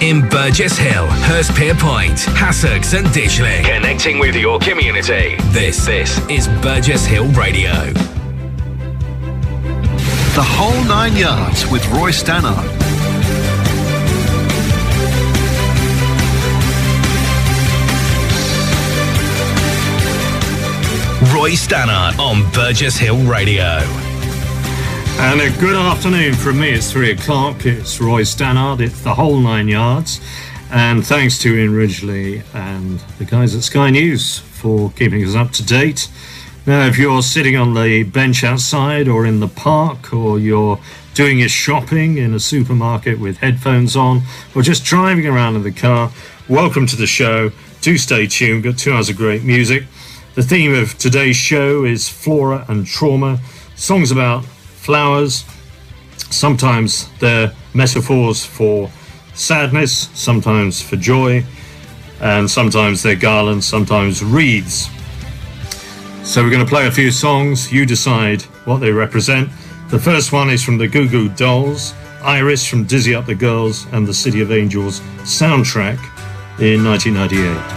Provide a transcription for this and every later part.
in Burgess Hill, Hurstpierpoint, Hassocks and Ditchling. Connecting with your community. This, this is Burgess Hill Radio. The whole nine yards with Roy Stannard. Roy Stannard on Burgess Hill Radio. And a good afternoon from me. It's three o'clock. It's Roy Stannard. It's the whole nine yards. And thanks to Ian Ridgely and the guys at Sky News for keeping us up to date. Now, if you're sitting on the bench outside or in the park or you're doing your shopping in a supermarket with headphones on or just driving around in the car, welcome to the show. Do stay tuned. We've got two hours of great music. The theme of today's show is flora and trauma, songs about flowers. Sometimes they're metaphors for sadness, sometimes for joy, and sometimes they're garlands, sometimes wreaths. So we're going to play a few songs. You decide what they represent. The first one is from the Goo Goo Dolls, Iris from Dizzy Up the Girls, and the City of Angels soundtrack in 1998.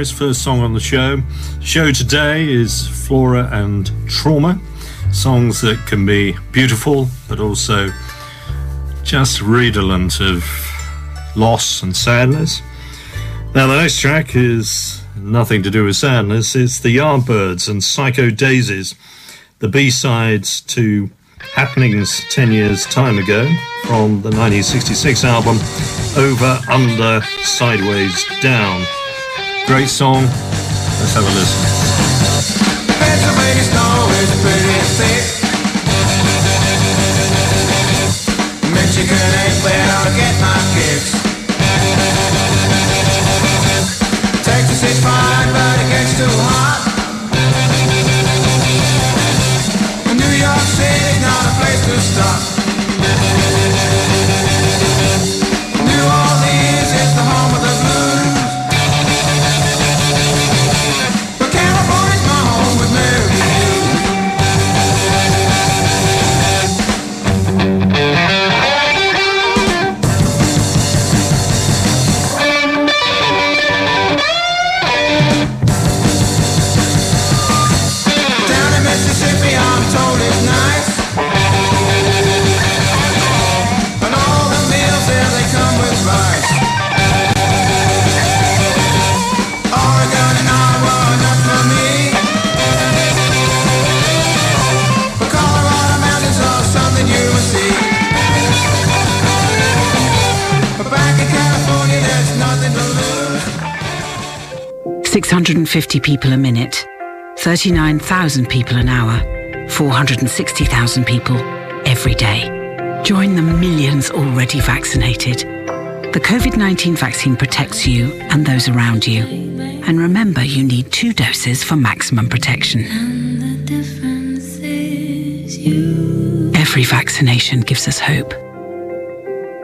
Iris, first song on the show. Show today is Flora and Trauma, songs that can be beautiful but also just redolent of loss and sadness. Now, the next track is nothing to do with sadness, it's the Yardbirds and Psycho Daisies, the B sides to Happenings 10 years time ago from the 1966 album Over, Under, Sideways, Down. Great song. Let's have a listen. Michigan ain't where I get my kicks. Texas is fine, but it gets too hot. New York City's not a place to stop. Six hundred and fifty people a minute, thirty-nine thousand people an hour, four hundred and sixty thousand people every day. Join the millions already vaccinated. The COVID 19 vaccine protects you and those around you. And remember, you need two doses for maximum protection. Every vaccination gives us hope.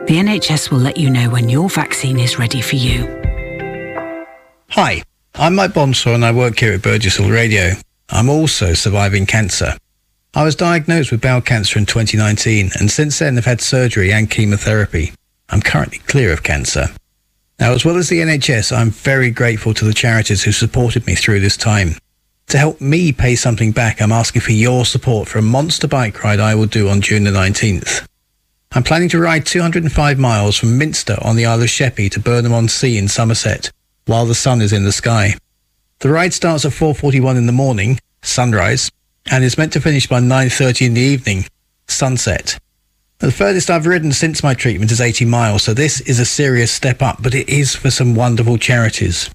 The NHS will let you know when your vaccine is ready for you. Hi, I'm Mike Bonsaw and I work here at Burgess Hill Radio. I'm also surviving cancer. I was diagnosed with bowel cancer in 2019 and since then have had surgery and chemotherapy. I'm currently clear of cancer. Now, as well as the NHS, I'm very grateful to the charities who supported me through this time. To help me pay something back, I'm asking for your support for a monster bike ride I will do on June the 19th. I'm planning to ride 205 miles from Minster on the Isle of Sheppey to Burnham-on-Sea in Somerset while the sun is in the sky. The ride starts at 4.41 in the morning, sunrise, and is meant to finish by 9.30 in the evening, sunset. The furthest I've ridden since my treatment is 80 miles, so this is a serious step up, but it is for some wonderful charities.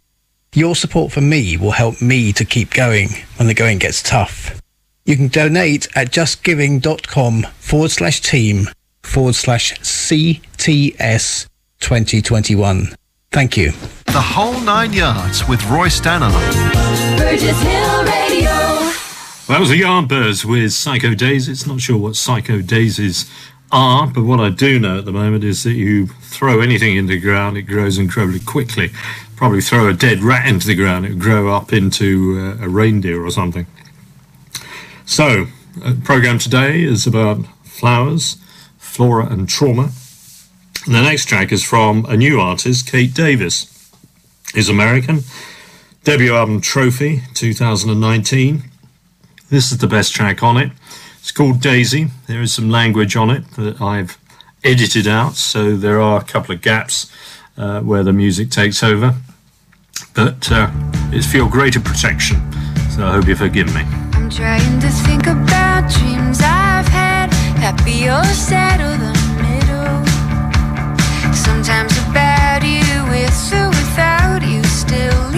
Your support for me will help me to keep going when the going gets tough. You can donate at justgiving.com forward slash team forward slash CTS 2021. Thank you. The whole nine yards with Roy Stannard. Burgess Hill Radio. That was the Yardbirds with Psycho Daisies. Not sure what Psycho Daisies are, but what I do know at the moment is that you throw anything into the ground, it grows incredibly quickly. Probably throw a dead rat into the ground, it would grow up into uh, a reindeer or something. So, the program today is about flowers, flora, and trauma. And the next track is from a new artist, Kate Davis. Is American. Debut album Trophy 2019. This is the best track on it. It's called Daisy. There is some language on it that I've edited out, so there are a couple of gaps uh, where the music takes over. But uh, it's for your greater protection, so I hope you forgive me. I'm trying to think about dreams I've had, happy or sad or the. Sometimes about you with or without you, still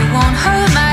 you won't hurt my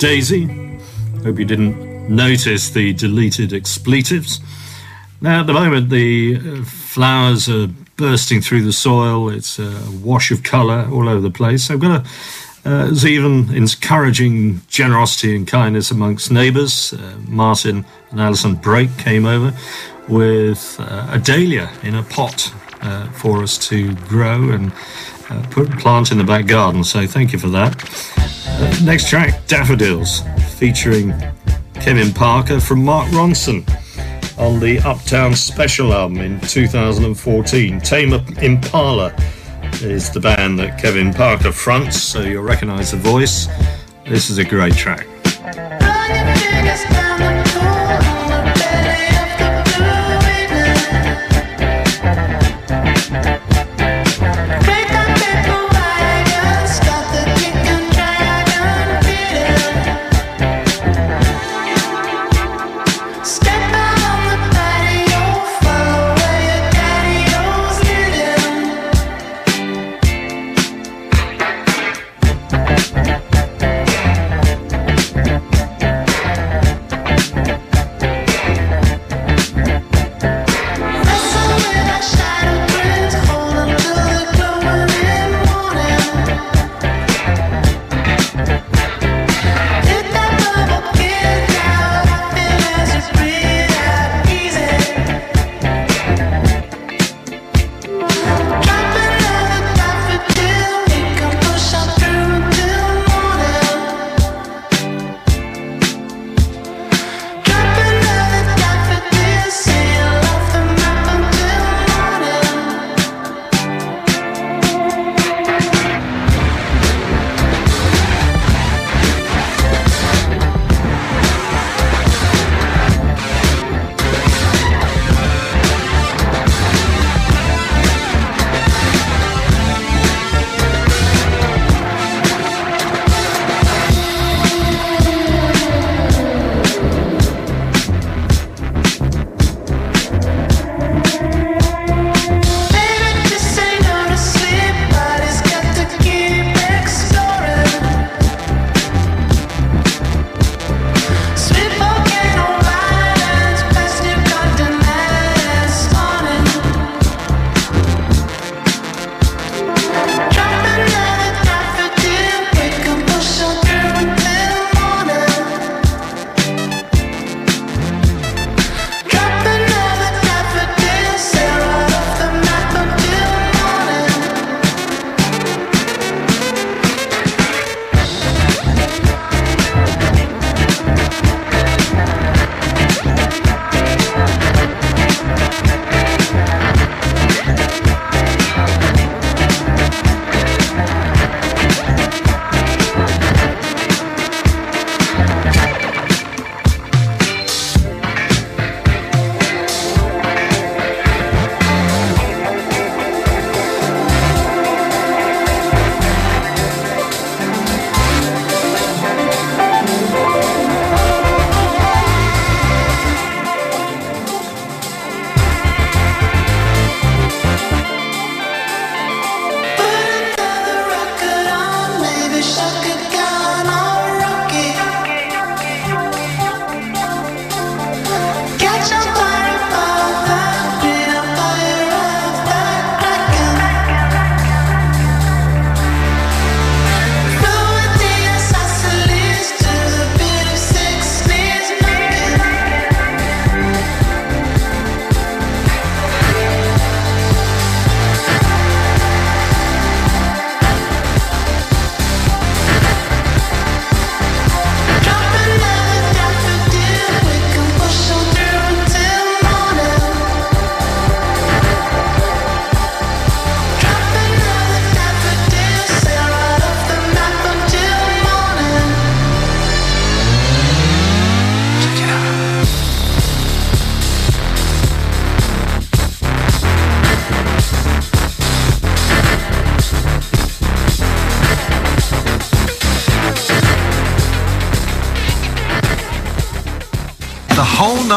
Daisy. Hope you didn't notice the deleted expletives. Now, at the moment, the uh, flowers are bursting through the soil. It's a wash of colour all over the place. I've got a uh, even encouraging generosity and kindness amongst neighbours. Uh, Martin and Alison Brake came over with uh, a dahlia in a pot uh, for us to grow and put plants in the back garden. So thank you for that. Uh, next track, Daffodils, featuring Kevin Parker from Mark Ronson on the Uptown Special album in 2014. Tame Impala is the band that Kevin Parker fronts, so you'll recognize the voice. This is a great track.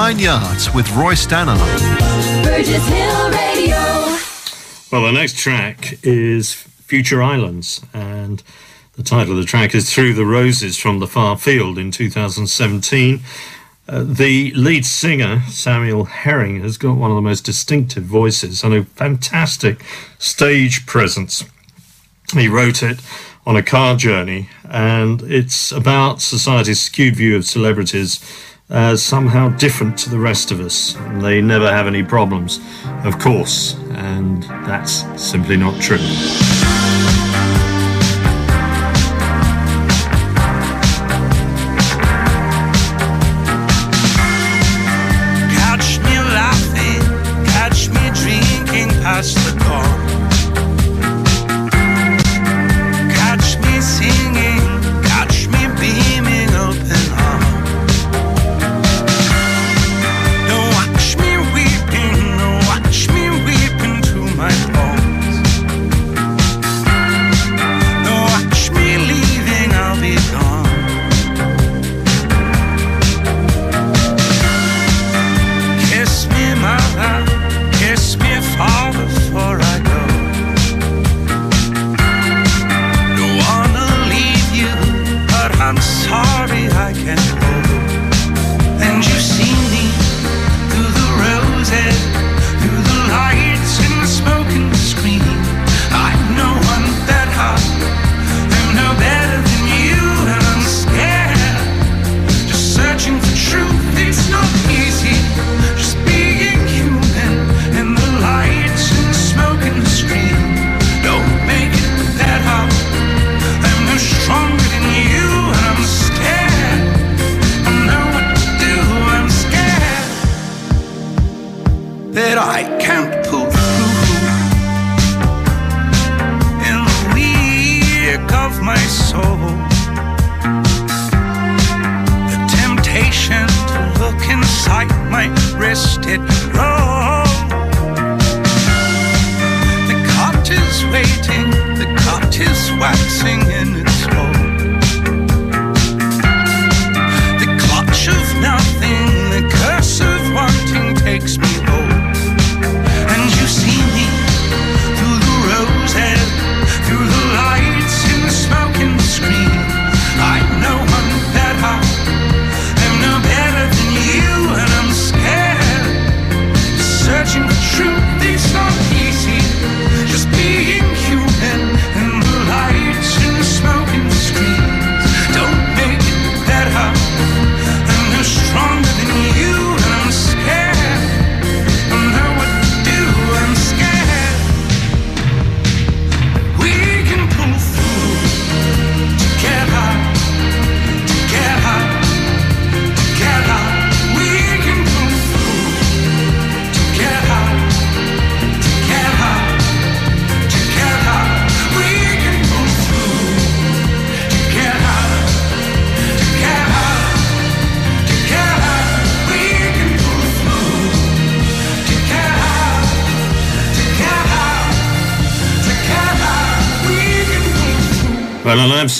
Nine Yards with Roy Stannard. Burgess Hill Radio. Well, the next track is Future Islands, and The title of the track is Through the Roses from the Far Field in 2017. Uh, the lead singer, Samuel Herring, has got one of the most distinctive voices and a fantastic stage presence. He wrote it on a car journey, and it's about society's skewed view of celebrities as somehow different to the rest of us. They never have any problems, of course, and that's simply not true.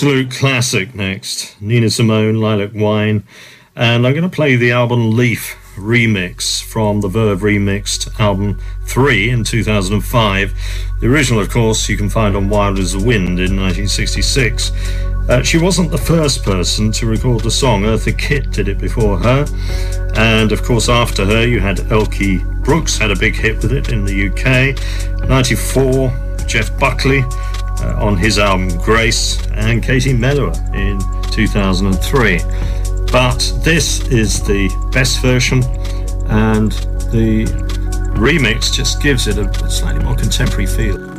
Absolute classic next. Nina Simone, Lilac Wine. And I'm going to play the album Leaf remix from the Verve remixed album 3 in 2005. The original, of course, you can find on Wild as the Wind in 1966. Uh, she wasn't the first person to record the song. Eartha Kitt did it before her. And of course, after her, you had Elkie Brooks had a big hit with it in the UK. 94, Jeff Buckley uh, on his album Grace, and Katie Melua in 2003. But this is the best version, and the remix just gives it a slightly more contemporary feel.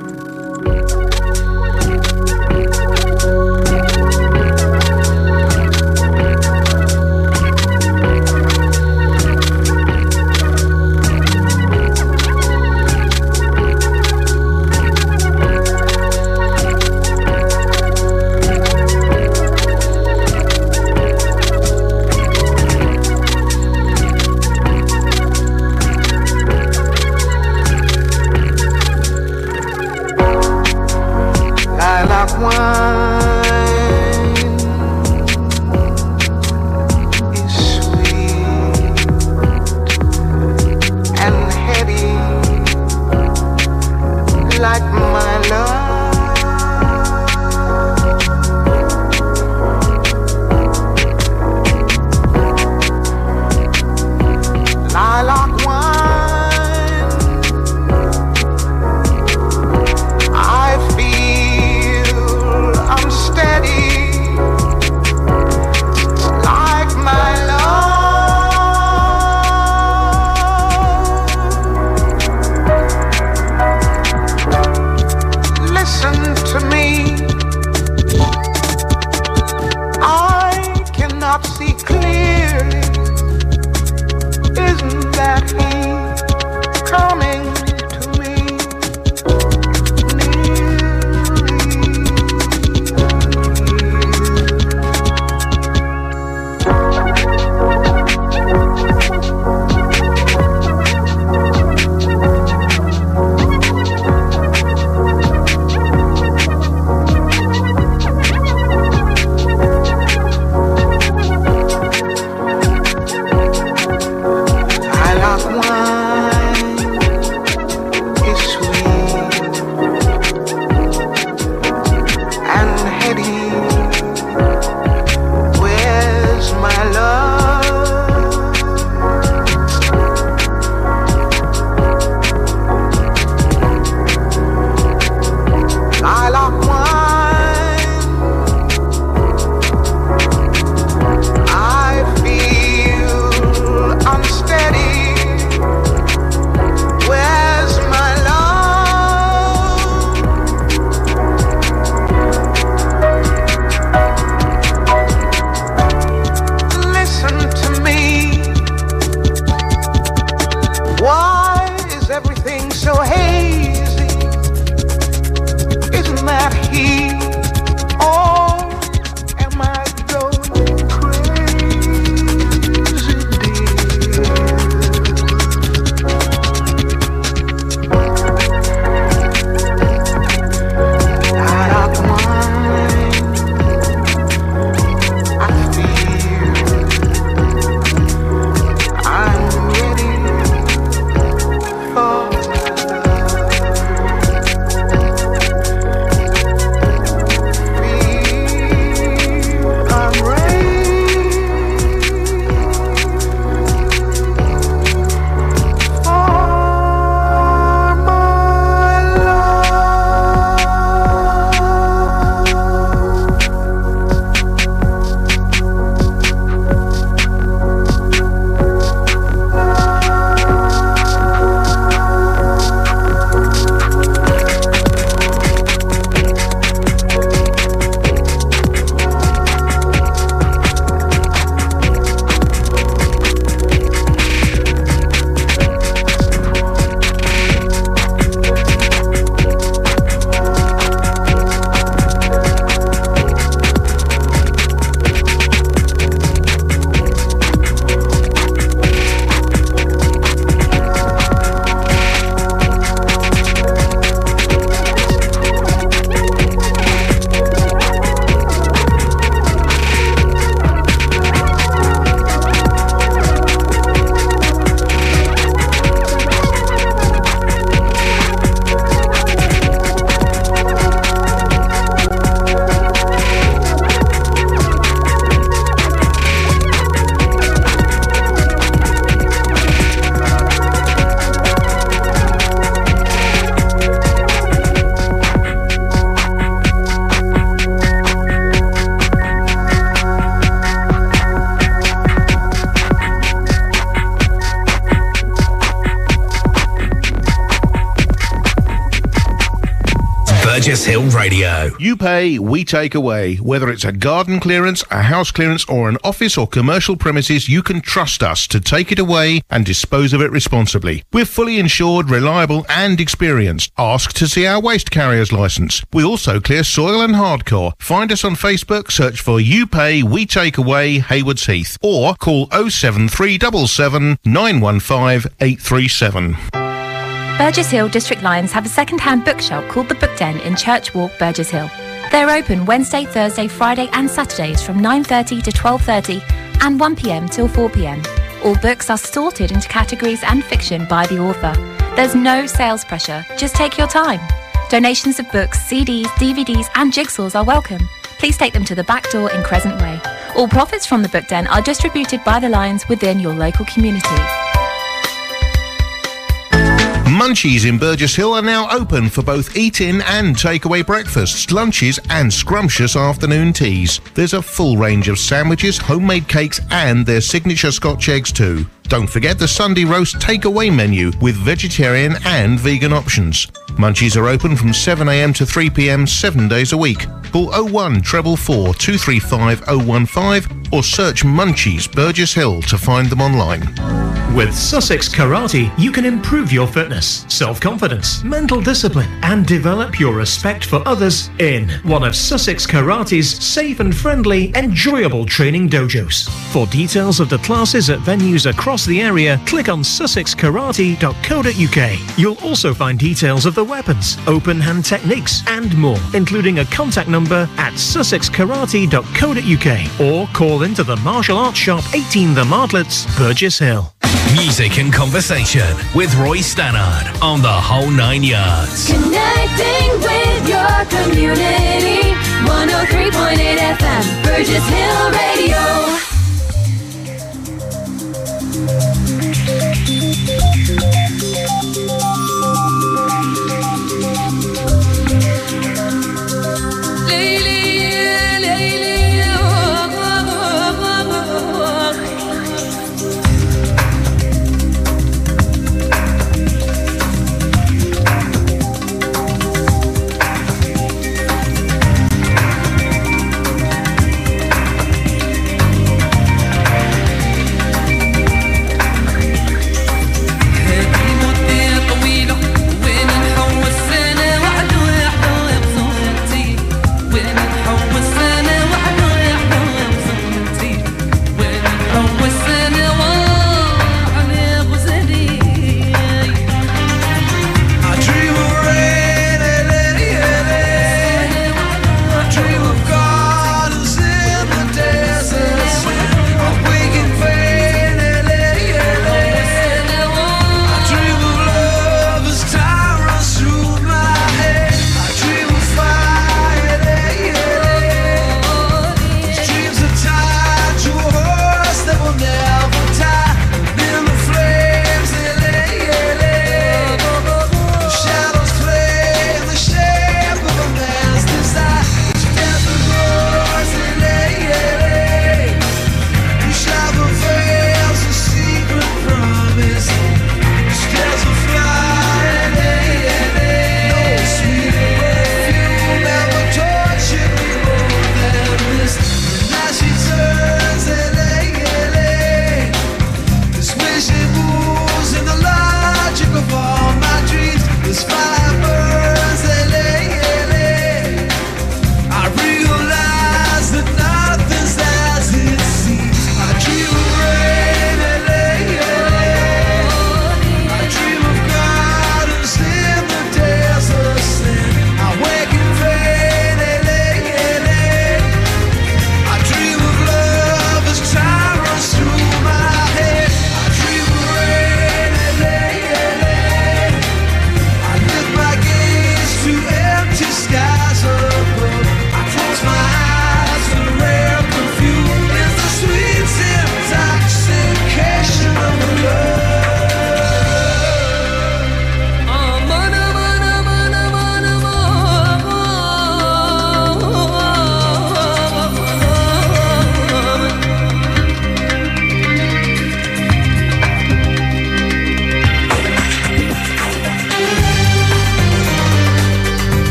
You pay, we take away. Whether it's a garden clearance, a house clearance, or an office or commercial premises, you can trust us to take it away and dispose of it responsibly. We're fully insured, reliable, and experienced. Ask to see our waste carrier's license. We also clear soil and hardcore. Find us on Facebook, search for You Pay, We Take Away, Haywards Heath, or call 07377 915 837. Burgess Hill District Lions have a second-hand bookshelf called The Book Den in Church Walk, Burgess Hill. They're open Wednesday, Thursday, Friday and Saturdays from 9.30 to 12.30 and 1pm till 4pm. All books are sorted into categories and fiction by the author. There's no sales pressure, just take your time. Donations of books, CDs, DVDs and jigsaws are welcome. Please take them to the back door in Crescent Way. All profits from the Book Den are distributed by the Lions within your local community. Munchies in Burgess Hill are now open for both eat-in and takeaway breakfasts, lunches and scrumptious afternoon teas. There's a full range of sandwiches, homemade cakes and their signature Scotch eggs too. Don't forget the Sunday roast takeaway menu with vegetarian and vegan options. Munchies are open from 7am to 3pm seven days a week. Call 01 treble 4 235 015 or search Munchies Burgess Hill to find them online. With Sussex Karate, you can improve your fitness, self confidence, mental discipline, and develop your respect for others in one of Sussex Karate's safe and friendly, enjoyable training dojos. For details of the classes at venues across the area, click on sussexkarate.co.uk. You'll also find details of the weapons, open hand techniques, and more, including a contact number at sussexkarate.co.uk or call into the Martial Arts Shop 18 The Martlets, Burgess Hill. Music and conversation with Roy Stannard on the whole nine yards. Connecting with your community. 103.8 FM, Burgess Hill Radio.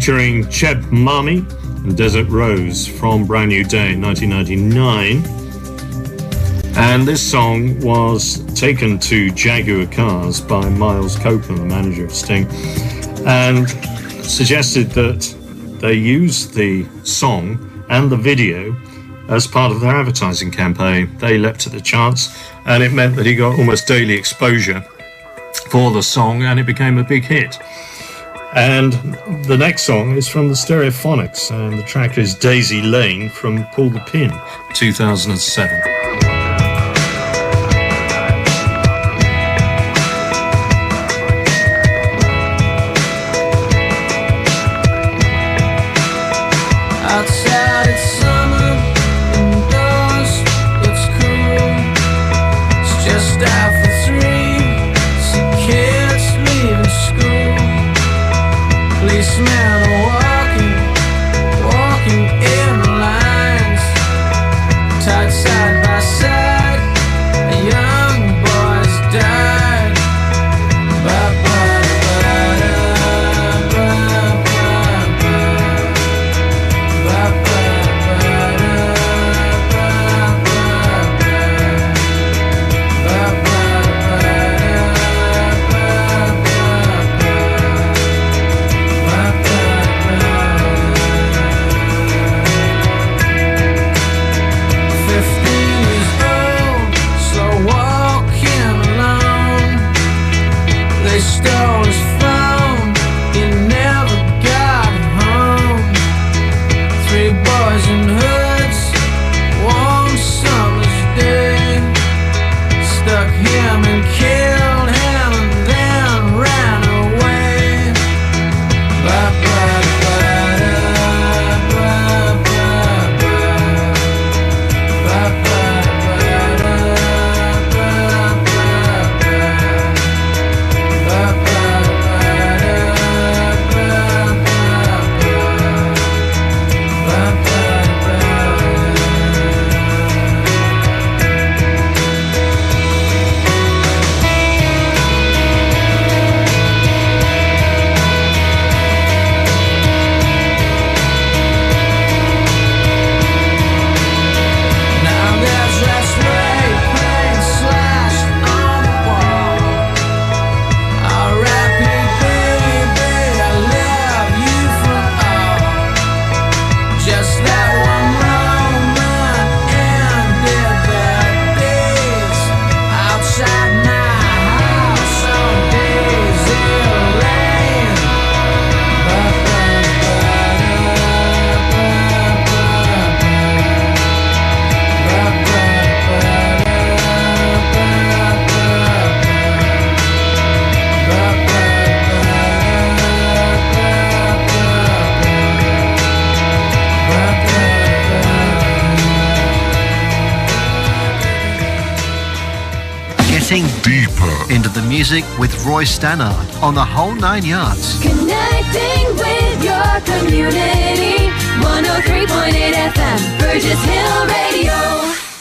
Featuring Cheb Mami and Desert Rose from Brand New Day 1999. And this song was taken to Jaguar Cars by Miles Copeland, the manager of Sting, and suggested that they use the song and the video as part of their advertising campaign. They leapt at the chance, and it meant that he got almost daily exposure for the song, and it became a big hit. And the next song is from the Stereophonics, and the track is Daisy Lane from Pull the Pin, 2007. Roy Stannard on the whole nine yards. Connecting with your community. 103.8 FM, Burgess Hill Radio.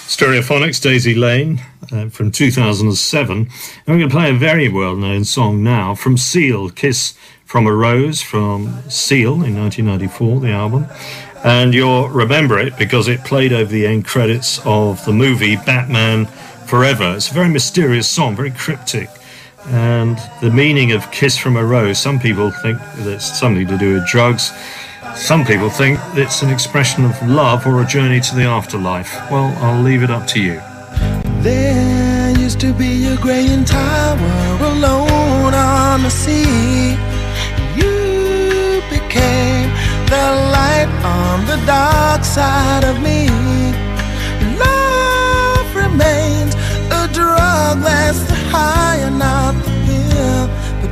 Stereophonics, Daisy Lane uh, from 2007. And we're going to play a very well known song now from Seal, Kiss from a Rose from Seal in 1994, the album. And you'll remember it because it played over the end credits of the movie Batman Forever. It's a very mysterious song, very cryptic. The meaning of Kiss from a Rose, some people think that it's something to do with drugs. Some people think it's an expression of love or a journey to the afterlife. Well, I'll leave it up to you. There used to be a graying tower alone on the sea. You became the light on the dark side of me. Love remains a drug that's high and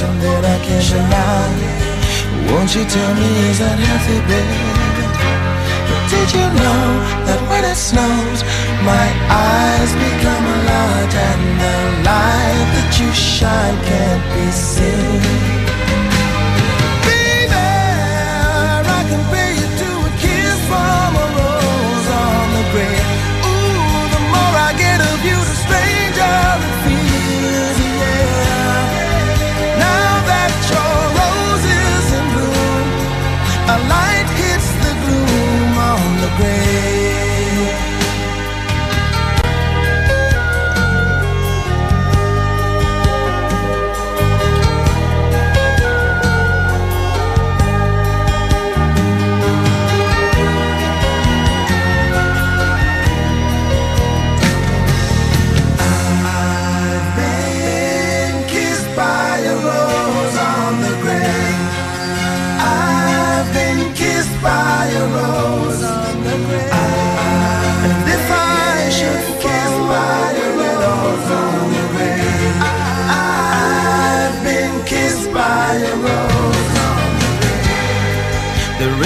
That I can't deny. Won't you tell me, is that healthy, baby? But did you know that when it snows, my eyes become a lot and the light that you shine can't be seen?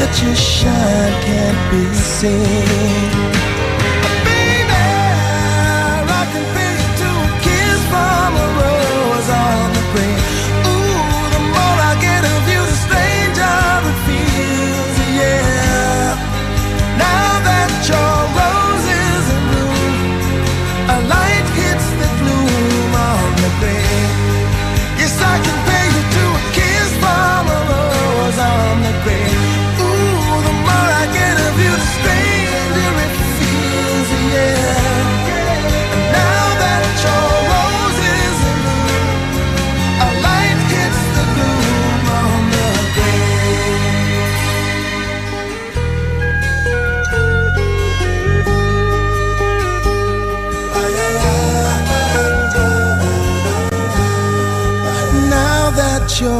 that your shine can't be seen?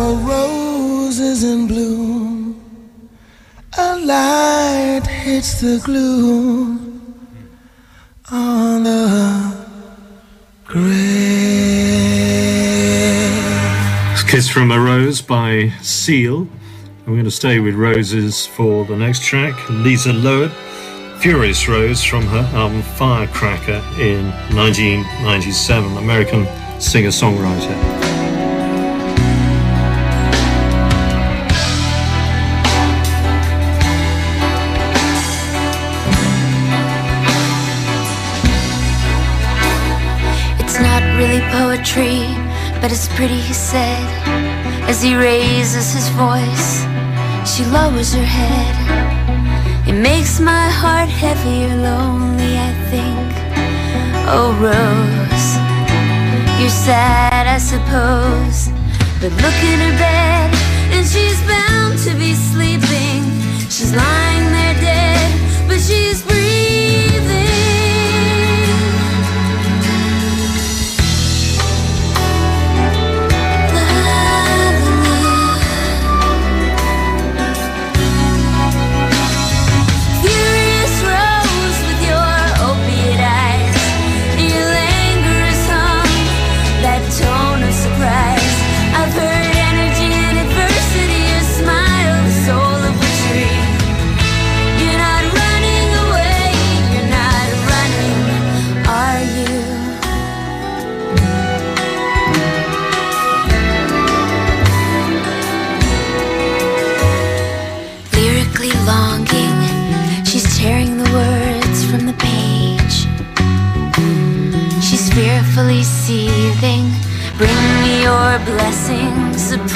That your rose is in bloom, a light hits the gloom on the grave. Kiss from a Rose by Seal. I'm going to stay with roses for the next track. Lisa Loeb, Furious Rose from her album Firecracker in 1997, American singer songwriter. Poetry, but it's pretty, he said. As he raises his voice, she lowers her head. It makes my heart heavy or lonely, I think. Oh, Rose, you're sad, I suppose. But look at her bed, and she's bound to be sleeping. She's lying there dead, but she's breathing.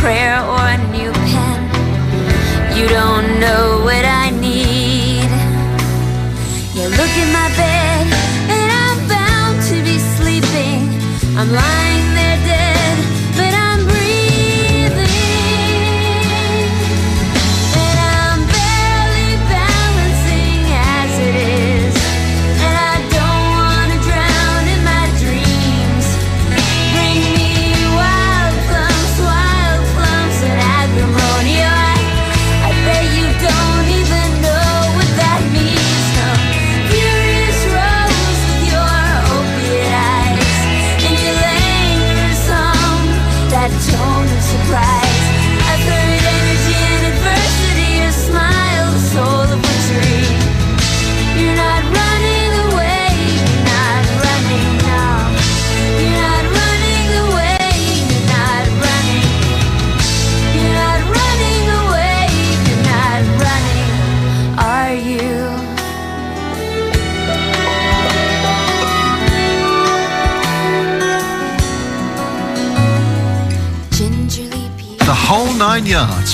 Prayer or a new pen. You don't know what I need. You look at my bed, and I'm bound to be sleeping. I'm lying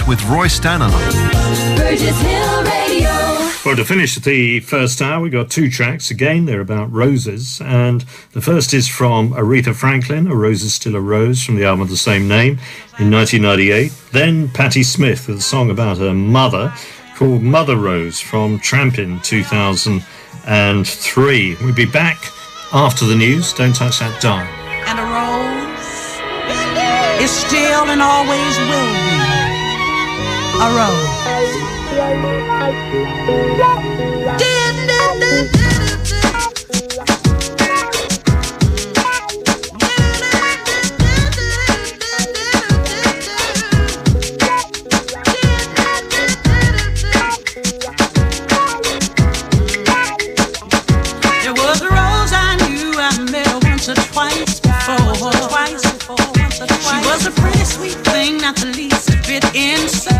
with Roy Stannard. Burgess Hill Radio. Well, to finish the first hour, we got two tracks. Again, they're about roses. And the first is from Aretha Franklin, A Rose is Still a Rose, from the album of the same name in 1998. Then Patti Smith with a song about her mother called Mother Rose from Trampin 2003. We'll be back after the news. Don't touch that dial. and a rose is still and always will be a rose. There was a rose I knew I met once or twice before. Twice before, once or twice. She was a pretty sweet thing, not the least bit insecure.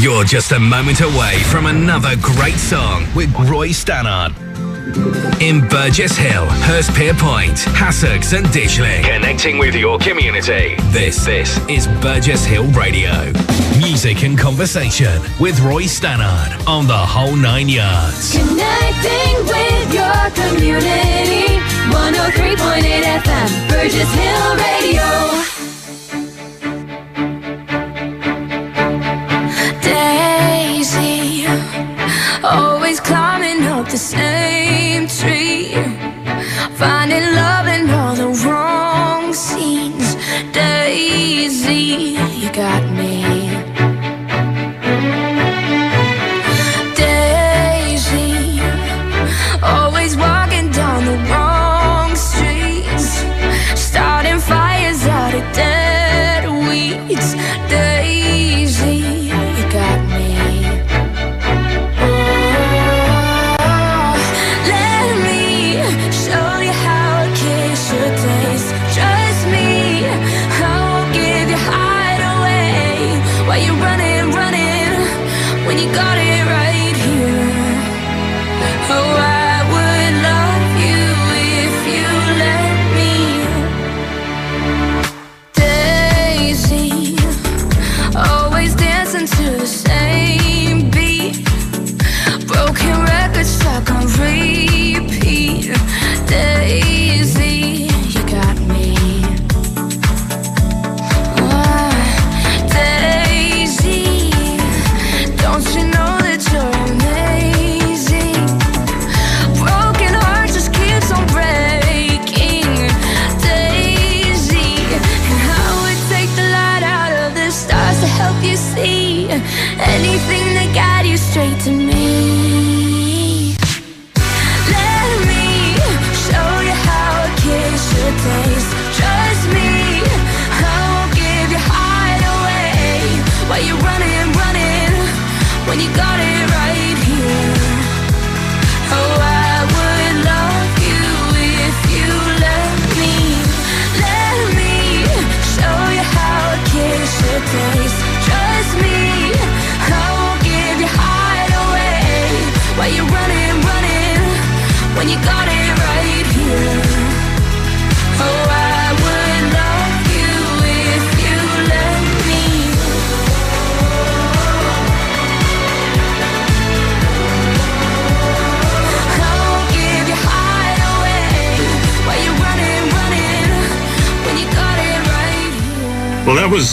You're just a moment away from another great song with Roy Stannard. In Burgess Hill, Hurstpierpoint, Hassocks and Dishley. Connecting with your community. This, this is Burgess Hill Radio. Music and conversation with Roy Stannard on the whole nine yards. Connecting with your community. 103.8 FM, Burgess Hill Radio.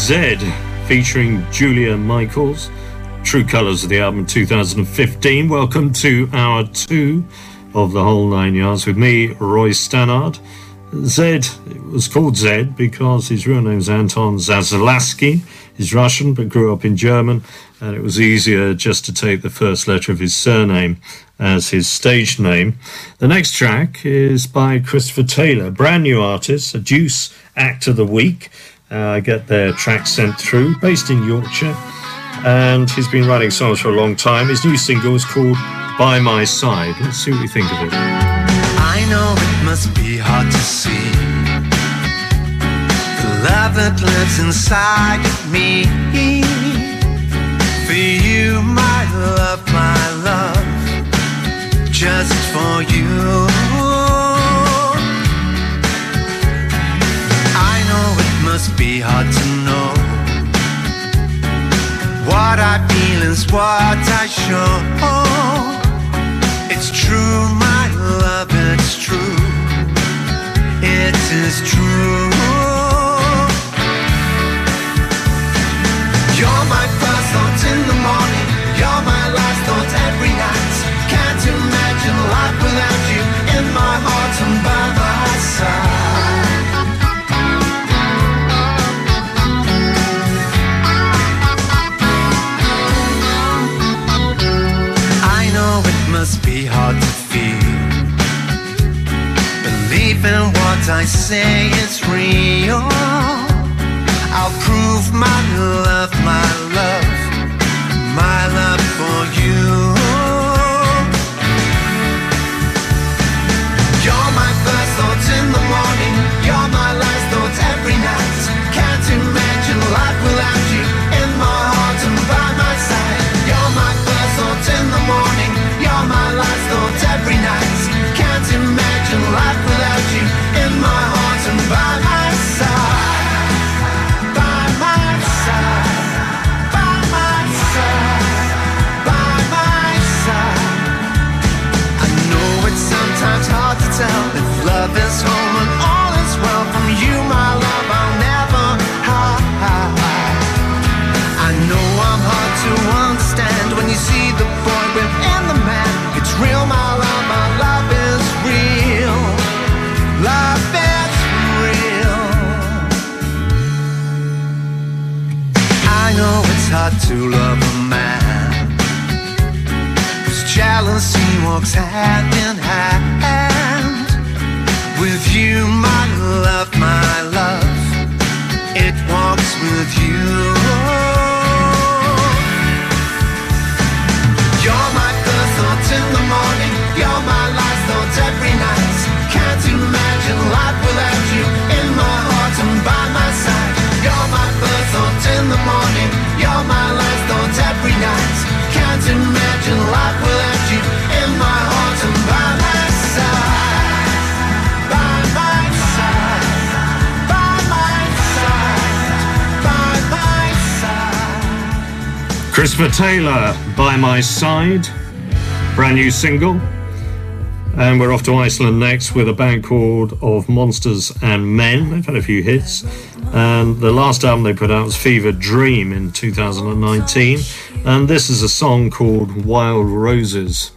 Zedd, featuring Julia Michaels. True Colors of the album 2015. Welcome to hour two of the whole nine yards with me, Roy Stannard. Zedd, it was called Zedd because his real name is Anton Zaslavski. He's Russian but grew up in German, and it was easier just to take the first letter of his surname as his stage name. The next track is by Christopher Taylor, brand new artist, a Juice Act of the Week. Uh, I get their track sent through, based in Yorkshire, and he's been writing songs for a long time. His new single is called By My Side. Let's see what we think of it. I know it must be hard to see the love that lives inside of me. For you, my love, my love, just for you. Must be hard to know what I feel is what I show. It's true, my love, it's true. It is true. You're my In what I say is real. I'll prove my love, my love, walks hand in hand with you, my love, my love. Christopher Taylor, By My Side, brand new single. And we're off to Iceland next with a band called Of Monsters and Men. They've had a few hits. And the last album they put out was Fever Dream in 2019. And this is a song called Wild Roses.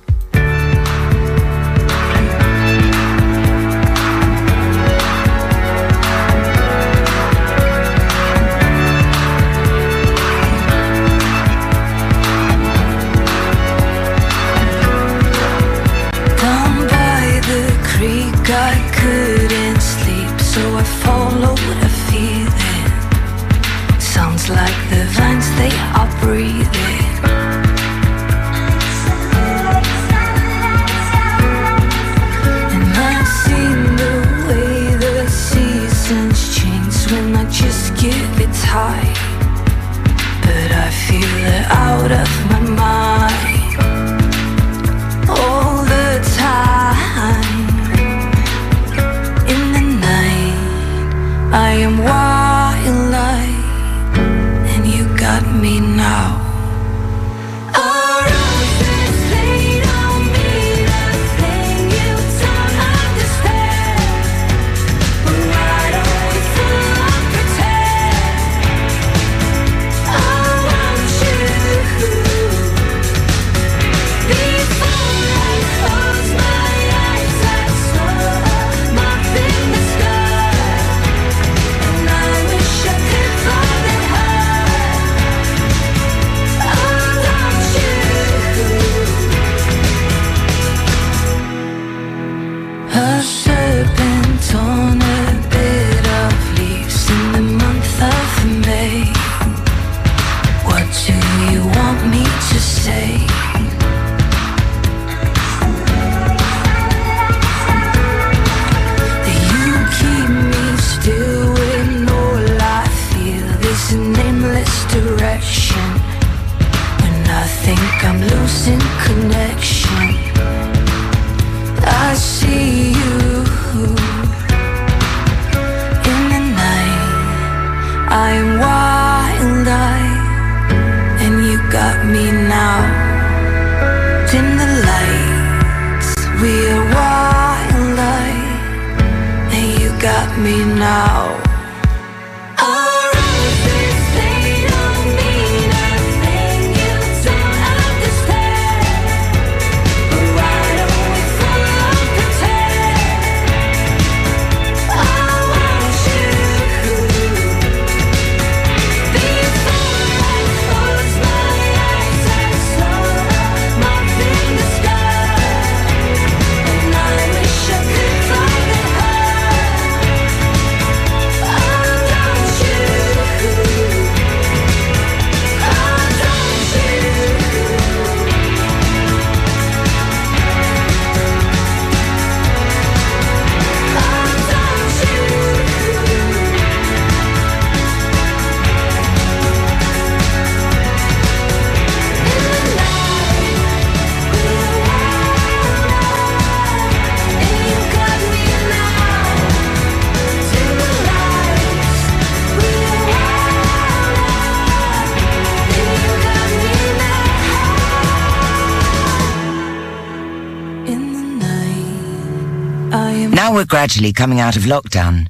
Gradually coming out of lockdown.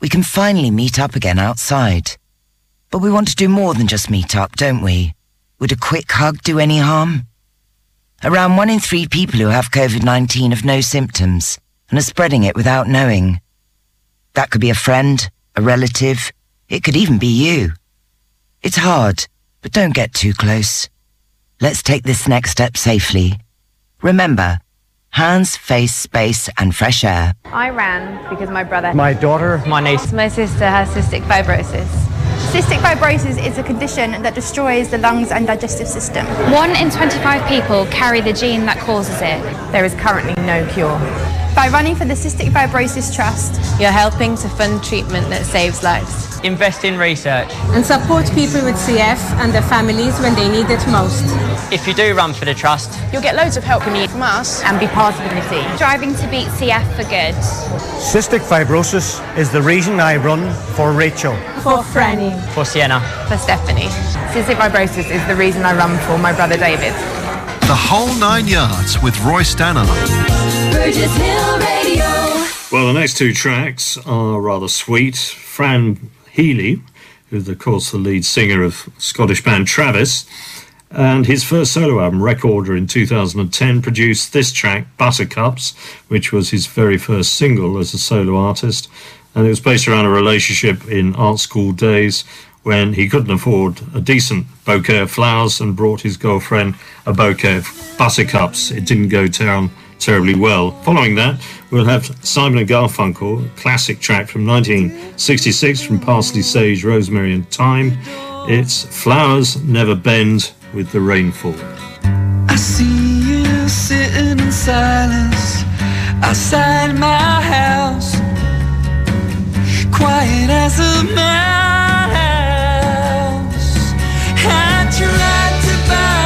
We can finally meet up again outside. But we want to do more than just meet up, don't we? Would a quick hug do any harm? Around one in three people who have COVID-19 have no symptoms and are spreading it without knowing. That could be a friend, a relative, it could even be you. It's hard, but don't get too close. Let's take this next step safely. Remember, hands, face, space, and fresh air. I ran because my brother. My daughter, my niece. My sister has cystic fibrosis. Cystic fibrosis is a condition that destroys the lungs and digestive system. One in 25 people carry the gene that causes it. There is currently no cure. By running for the Cystic Fibrosis Trust, you're helping to fund treatment that saves lives. Invest in research. and support people with CF and their families when they need it most. If you do run for the trust, You'll get loads of help from you from us and be part of the team. Driving to beat CF for good. Cystic fibrosis is the reason I run for Rachel. For Franny. for Sienna. For Stephanie. Cystic fibrosis is the reason I run for my brother David. The whole nine yards with Roy Stannard. Burgess Hill Radio. Well, the next two tracks are rather sweet. Fran Healy, who's of course the lead singer of Scottish band Travis, and his first solo album, Wreckorder, in 2010, produced this track, Buttercups, which was his very first single as a solo artist. And it was based around a relationship in art school days when he couldn't afford a decent bouquet of flowers and brought his girlfriend a bouquet of buttercups. It didn't go down terribly well. Following that, we'll have Simon and Garfunkel, classic track from 1966 from Parsley, Sage, Rosemary and Thyme. It's Flowers Never Bend with the Rainfall. I see you sitting in silence outside my house, quiet as a mouse. I tried to buy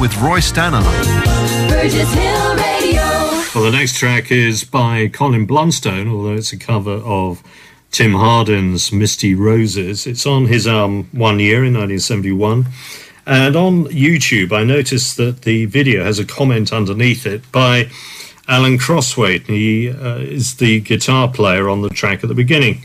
with Roy Stannard. Burgess Hill Radio. Well, the next track is by Colin Blunstone, although it's a cover of Tim Hardin's Misty Roses. It's on his album One Year in 1971. And on YouTube, I noticed that the video has a comment underneath it by Alan Crosswaite. He uh, is the guitar player on the track at the beginning.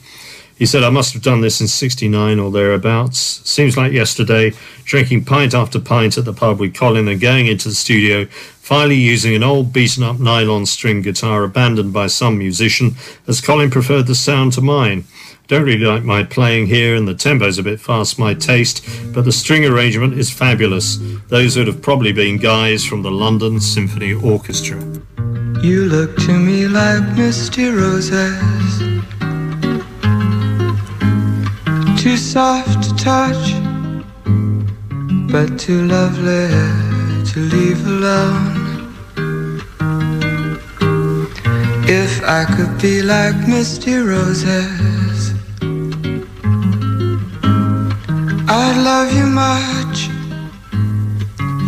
He said, I must have done this in 69 or thereabouts. Seems like yesterday, drinking pint after pint at the pub with Colin and going into the studio, finally using an old beaten up nylon string guitar abandoned by some musician, as Colin preferred the sound to mine. Don't really like my playing here, and the tempo's a bit fast, my taste, but the string arrangement is fabulous. Those would have probably been guys from the London Symphony Orchestra. You look to me like misty roses, too soft to touch, but too lovely to leave alone. If I could be like misty roses, I'd love you much.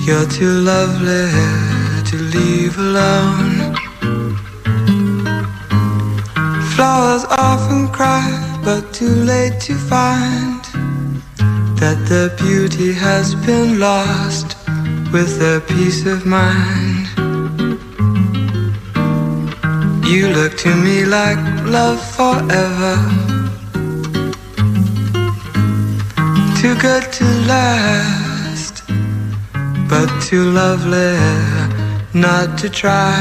You're too lovely to leave alone. Flowers often cry, but too late to find that their beauty has been lost with their peace of mind. You look to me like love forever, too good to last, but too lovely not to try.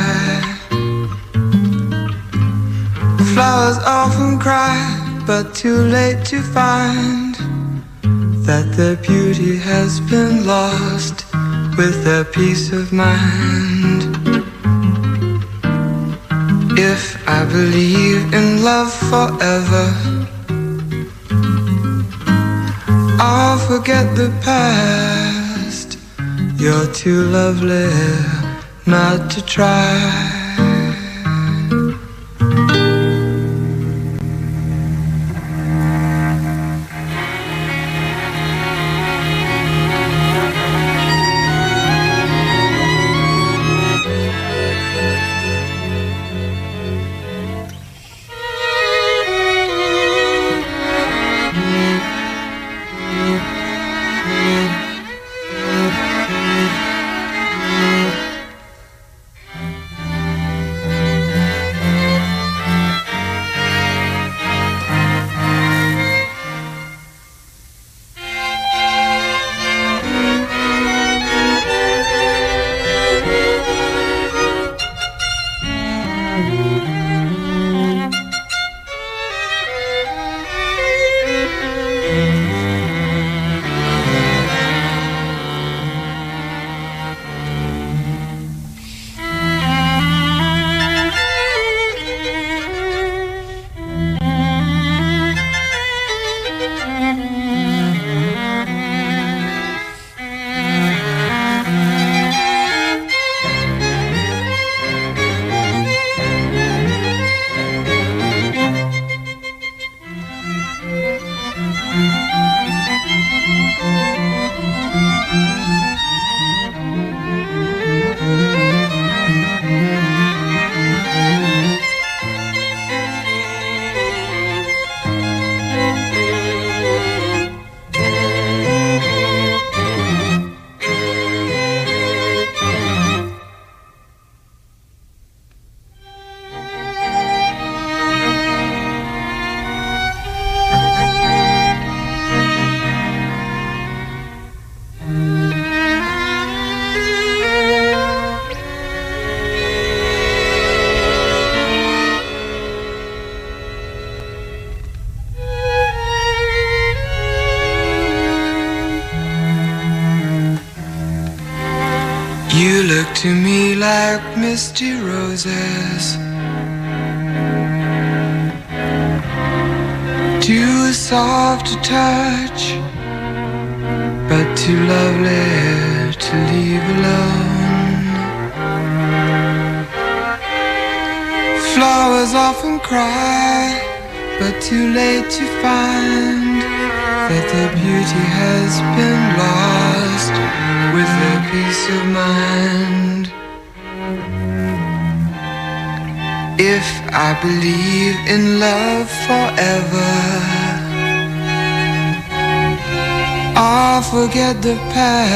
Flowers often cry, but too late to find that their beauty has been lost with their peace of mind. If I believe in love forever, I'll forget the past. You're too lovely not to try.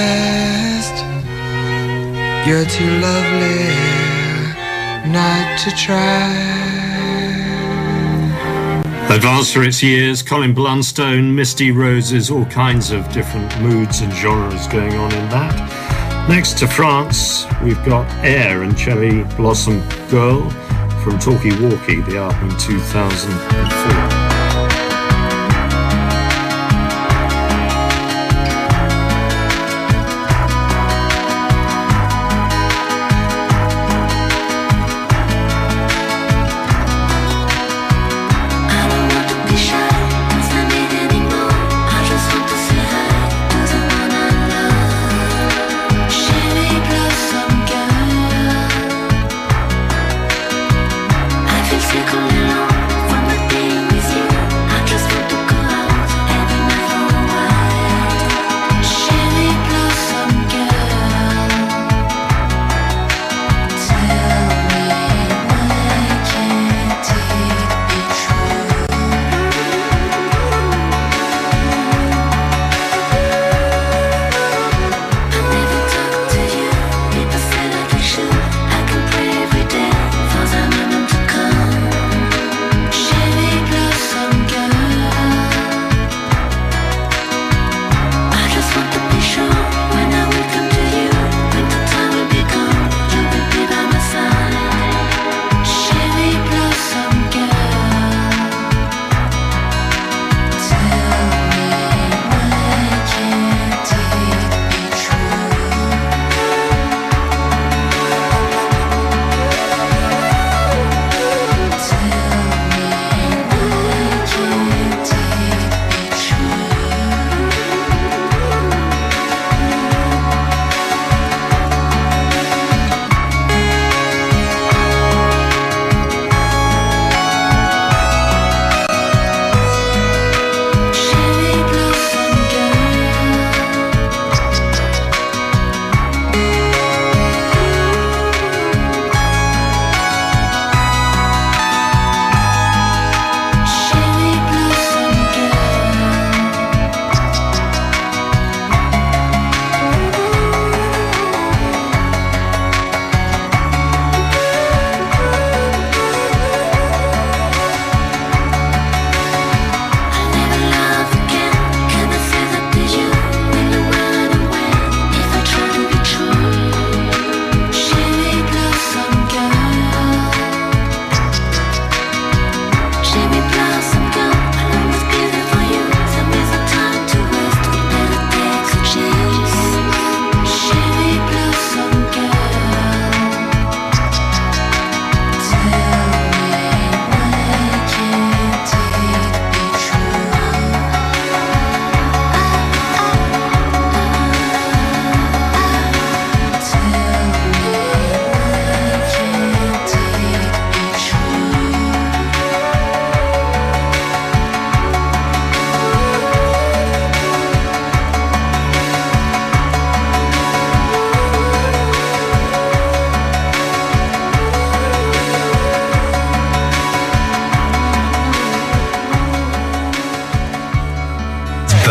Past. You're too lovely not to try. Advanced for its years, Colin Blunstone, Misty Roses, all kinds of different moods and genres going on in that. Next to France, we've got Air and Cherry Blossom Girl from Talkie Walkie, the album 2004.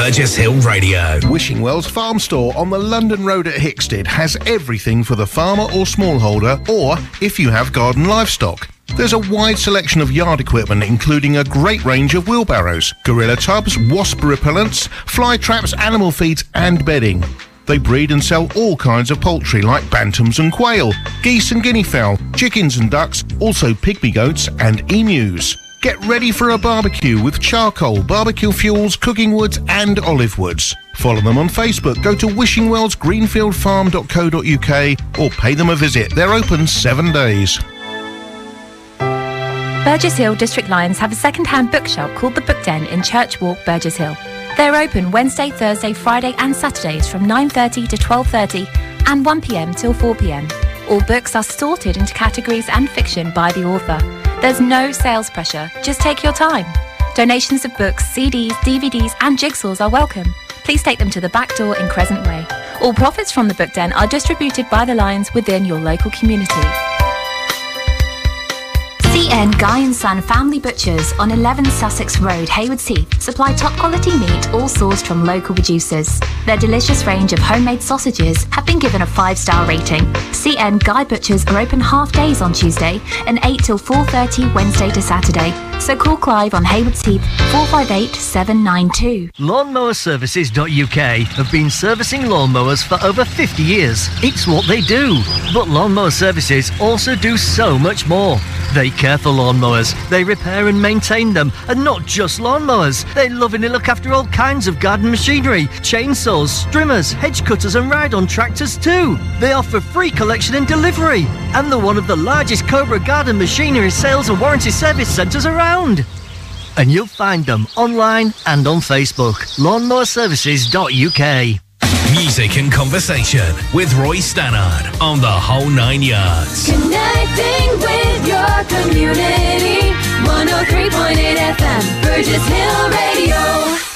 Burgess Hill Radio. Wishing Wells Farm Store on the London Road at Hickstead has everything for the farmer or smallholder, or if you have garden livestock. There's a wide selection of yard equipment, including a great range of wheelbarrows, gorilla tubs, wasp repellents, fly traps, animal feeds, and bedding. They breed and sell all kinds of poultry like bantams and quail, geese and guinea fowl, chickens and ducks, also pygmy goats and emus. Get ready for a barbecue with charcoal, barbecue fuels, cooking woods, and olive woods. Follow them on Facebook. Go to wishingwellsgreenfieldfarm.co.uk or pay them a visit. They're open seven days. Burgess Hill District Lions have a second-hand bookshop called The Book Den in Church Walk, Burgess Hill. They're open Wednesday, Thursday, Friday and Saturdays from 9.30 to 12.30 and 1pm till 4pm. All books are sorted into categories and fiction by the author. There's no sales pressure, just take your time. Donations of books, CDs, DVDs and jigsaws are welcome. Please take them to the back door in Crescent Way All profits from the Book Den are distributed by the Lions within your local community. CN Guy and Son Family Butchers on 11 Sussex Road, Hayward Heath, supply top quality meat all sourced from local producers. Their delicious range of homemade sausages have been given a 5-star rating. CN Guy Butchers are open half days on Tuesday and 8 till 4.30 Wednesday to Saturday. So call Clive on Hayward Heath 458 792. Lawnmowerservices.uk have been servicing lawnmowers for over 50 years. It's what they do. But Lawnmower Services also do so much more. They care for lawnmowers, they repair and maintain them, and not just lawnmowers. They lovingly look after all kinds of garden machinery, chainsaws, trimmers, hedge cutters, and ride on tractors too. They offer free collection and delivery, and they're one of the largest Cobra garden machinery sales and warranty service centres around. And you'll find them online and on Facebook. Lawnmowerservices.uk. Music and conversation with Roy Stannard on the whole nine yards. Connecting with your community. 103.8 FM, Burgess Hill Radio.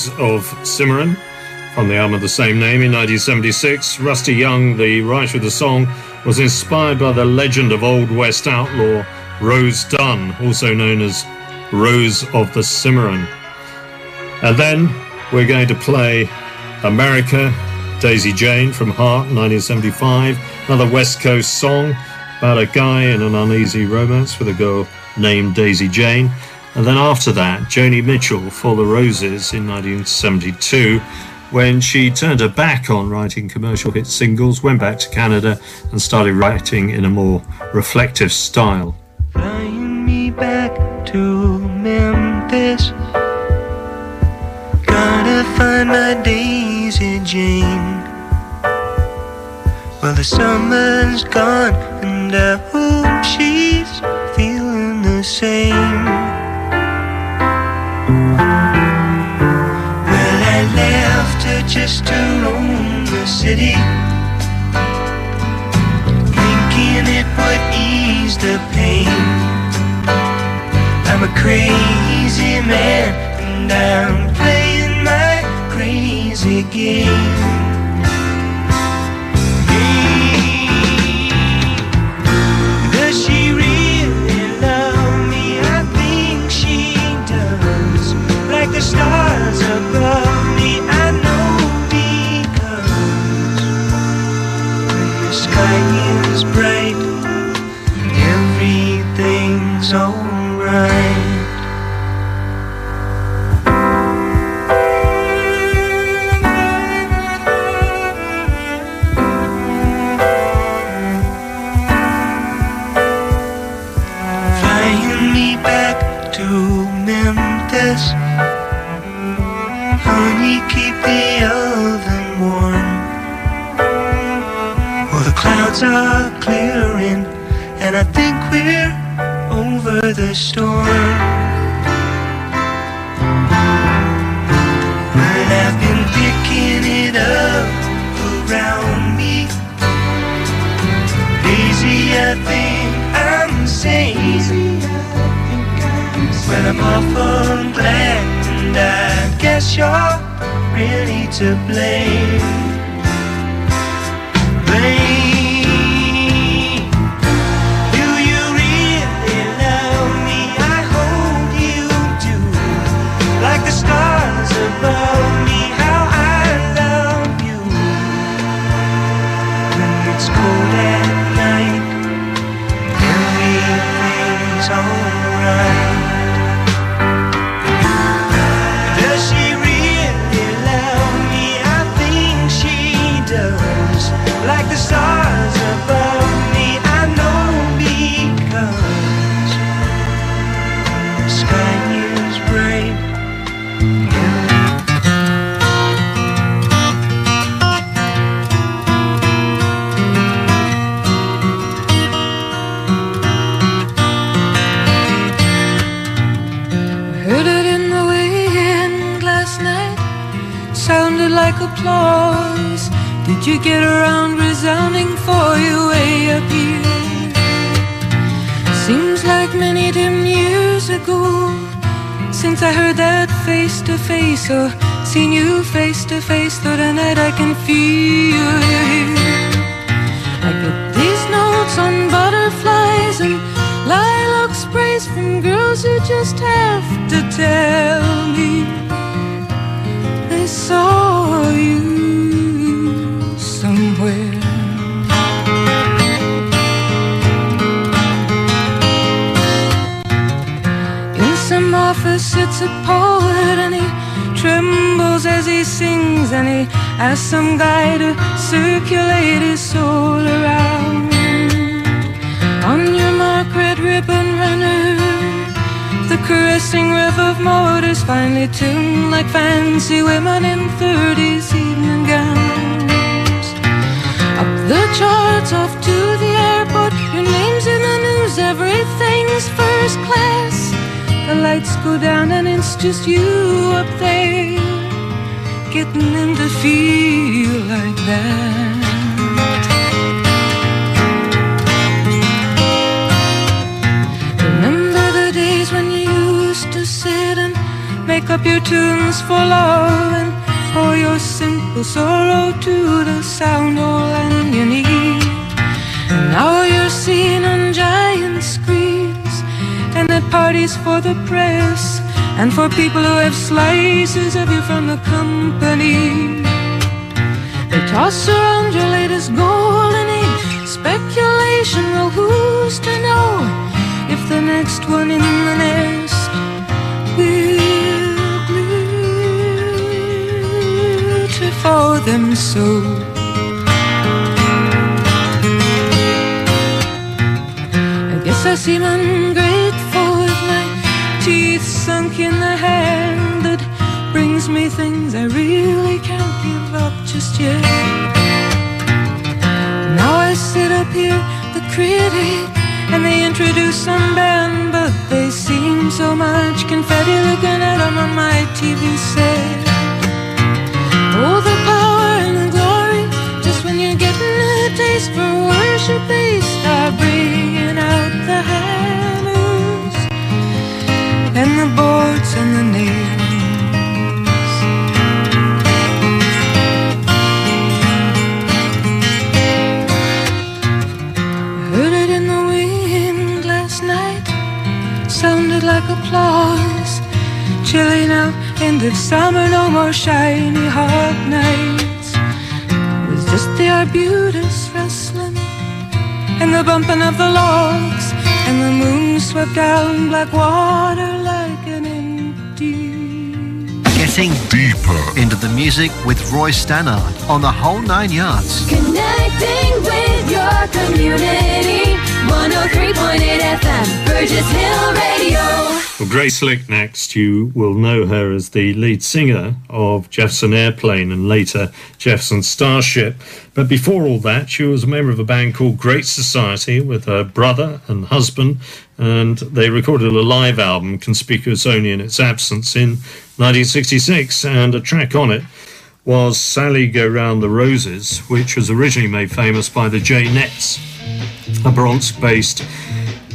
Rose of Cimarron from the album of the same name in 1976. Rusty Young, the writer of the song, was inspired by the legend of Old West outlaw Rose Dunn, also known as Rose of the Cimarron. And then we're going to play America, Daisy Jane from Heart, 1975, another West Coast song about a guy in an uneasy romance with a girl named Daisy Jane. And then after that, Joni Mitchell for the Roses in 1972, when she turned her back on writing commercial hit singles, went back to Canada, and started writing in a more reflective style. Flying me back to Memphis. Gotta find my Daisy Jane. Well, the summer's gone, and I hope she's feeling the same. Just to roam the city, thinking it would ease the pain. I'm a crazy man, and I'm playing my crazy game. Honey, keep the oven warm. Well, the clouds are clearing, and I think we're over the storm. But I've been picking it up around me. Daisy, I think I'm safe. Well, I'm awful glad, and I guess you're really to blame. Blame. Did you get around resounding for you way up here? Seems like many dim years ago since I heard that face to face or seen you face to face. Though tonight I can feel you here. I get these notes on butterflies and lilac sprays from girls who just have to tell poet and he trembles as he sings and he asks some guy to circulate his soul around. On your mark, red ribbon runner, the caressing rev of motors finely tuned like fancy women in 30s evening gowns. Up the charts, off lights go down and it's just you up there, getting them to feel like that. Remember the days when you used to sit and make up your tunes for love and pour your simple sorrow to the sound all and you need. And now you're seen on parties for the press and for people who have slices of you from the company. They toss around your latest golden age speculation. Well, who's to know if the next one in the nest will beautify them so? I guess I seem ungrateful in the hand that brings me things I really can't give up just yet. Now I sit up here, the critic, and they introduce some band, but they seem so much confetti looking at 'em on my TV set. Oh, the power and the glory, just when you're getting a taste for worship, they start bringing out the hammers and the boards and the nails. Heard it in the wind last night. Sounded like applause. Chilly now, end of summer, no more shiny hot nights. It was just the arbutus rustling and the bumping of the logs, and the moon swept down black water. Getting deeper into the music with Roy Stannard on the whole nine yards. Connecting with your community. 103.8 FM, Burgess Hill Radio. Well, Grace Slick next. You will know her as the lead singer of Jefferson Airplane and later Jefferson Starship. But before all that, she was a member of a band called Great Society with her brother and husband, and they recorded a live album, conspicuous only in its absence, in 1966. And a track on it was Sally Go Round the Roses, which was originally made famous by the Jaynetts, a Bronx based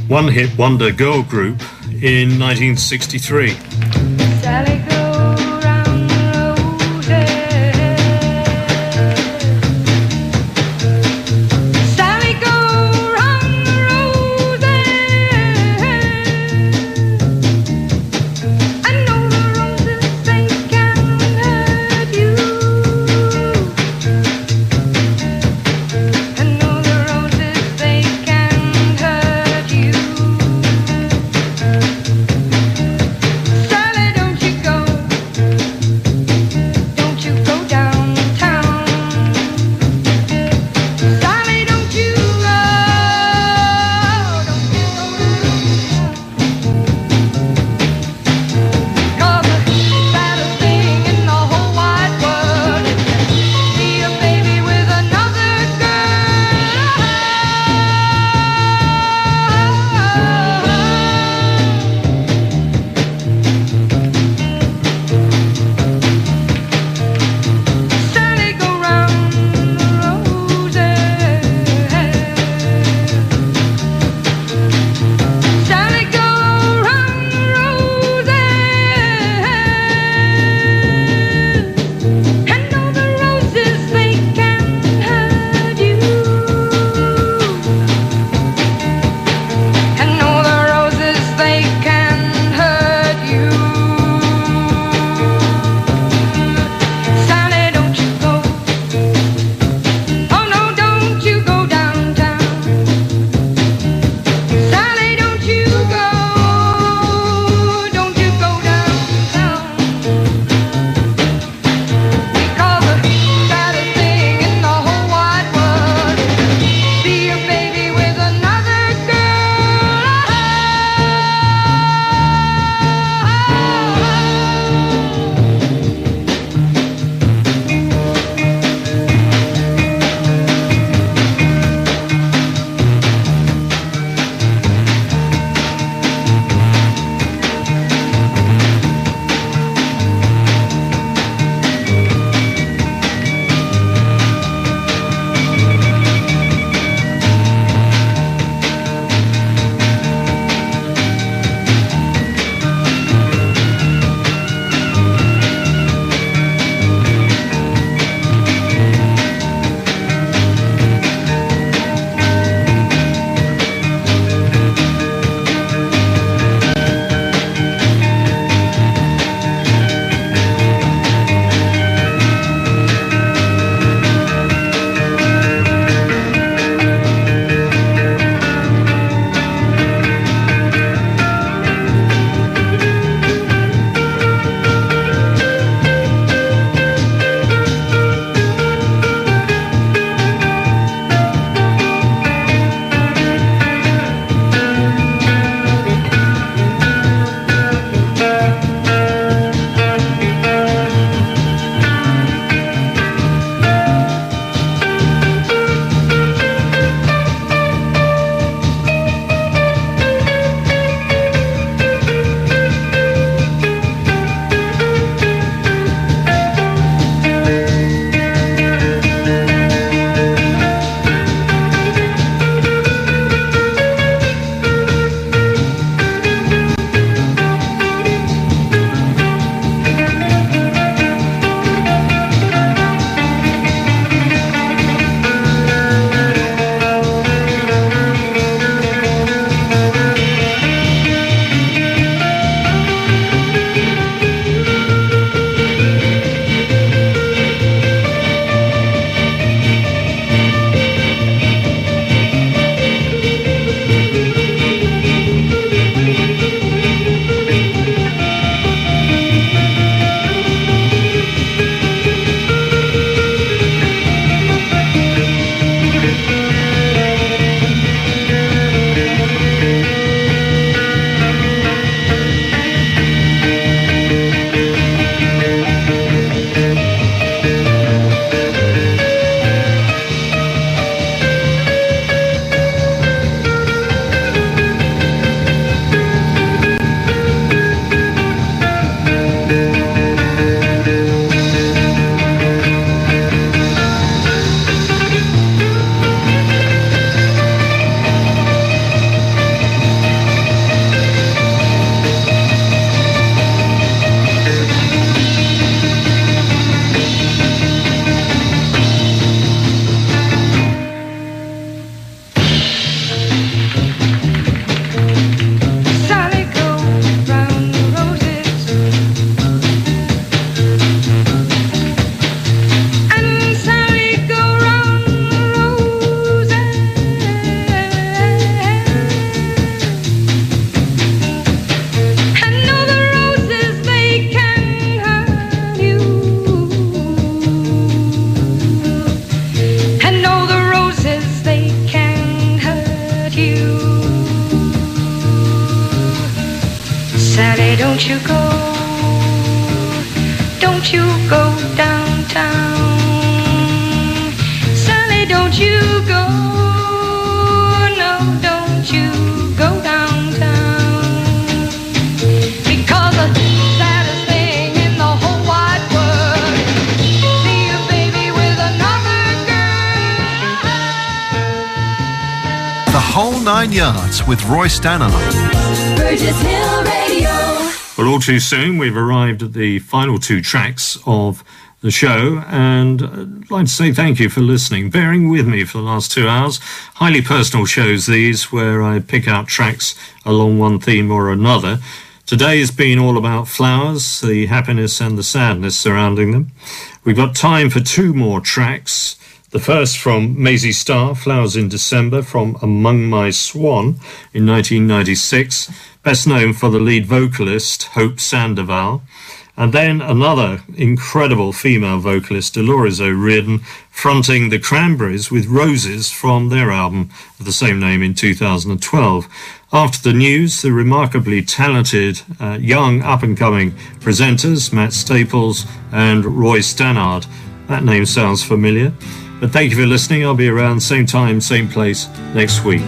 one hit wonder girl group in 1963. With Roy Stannard. Burgess Hill Radio. Well, all too soon, we've arrived at the final two tracks of the show, and I'd like to say thank you for listening, bearing with me for the last two hours. Highly personal shows, these, where I pick out tracks along one theme or another. Today has been all about flowers, the happiness and the sadness surrounding them. We've got time for two more tracks. The first from Mazzy Star, Flowers in December, from Among My Swan in 1996, best known for the lead vocalist, Hope Sandoval. And then another incredible female vocalist, Dolores O'Riordan, fronting the Cranberries with Roses from their album of the same name in 2012. After the news, the remarkably talented uh, young up and coming presenters, Matt Staples and Roy Stannard. That name sounds familiar. But thank you for listening. I'll be around same time, same place next week.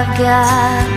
I've got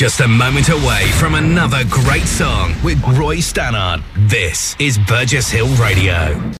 Just a moment away from another great song with Roy Stannard. This is Burgess Hill Radio.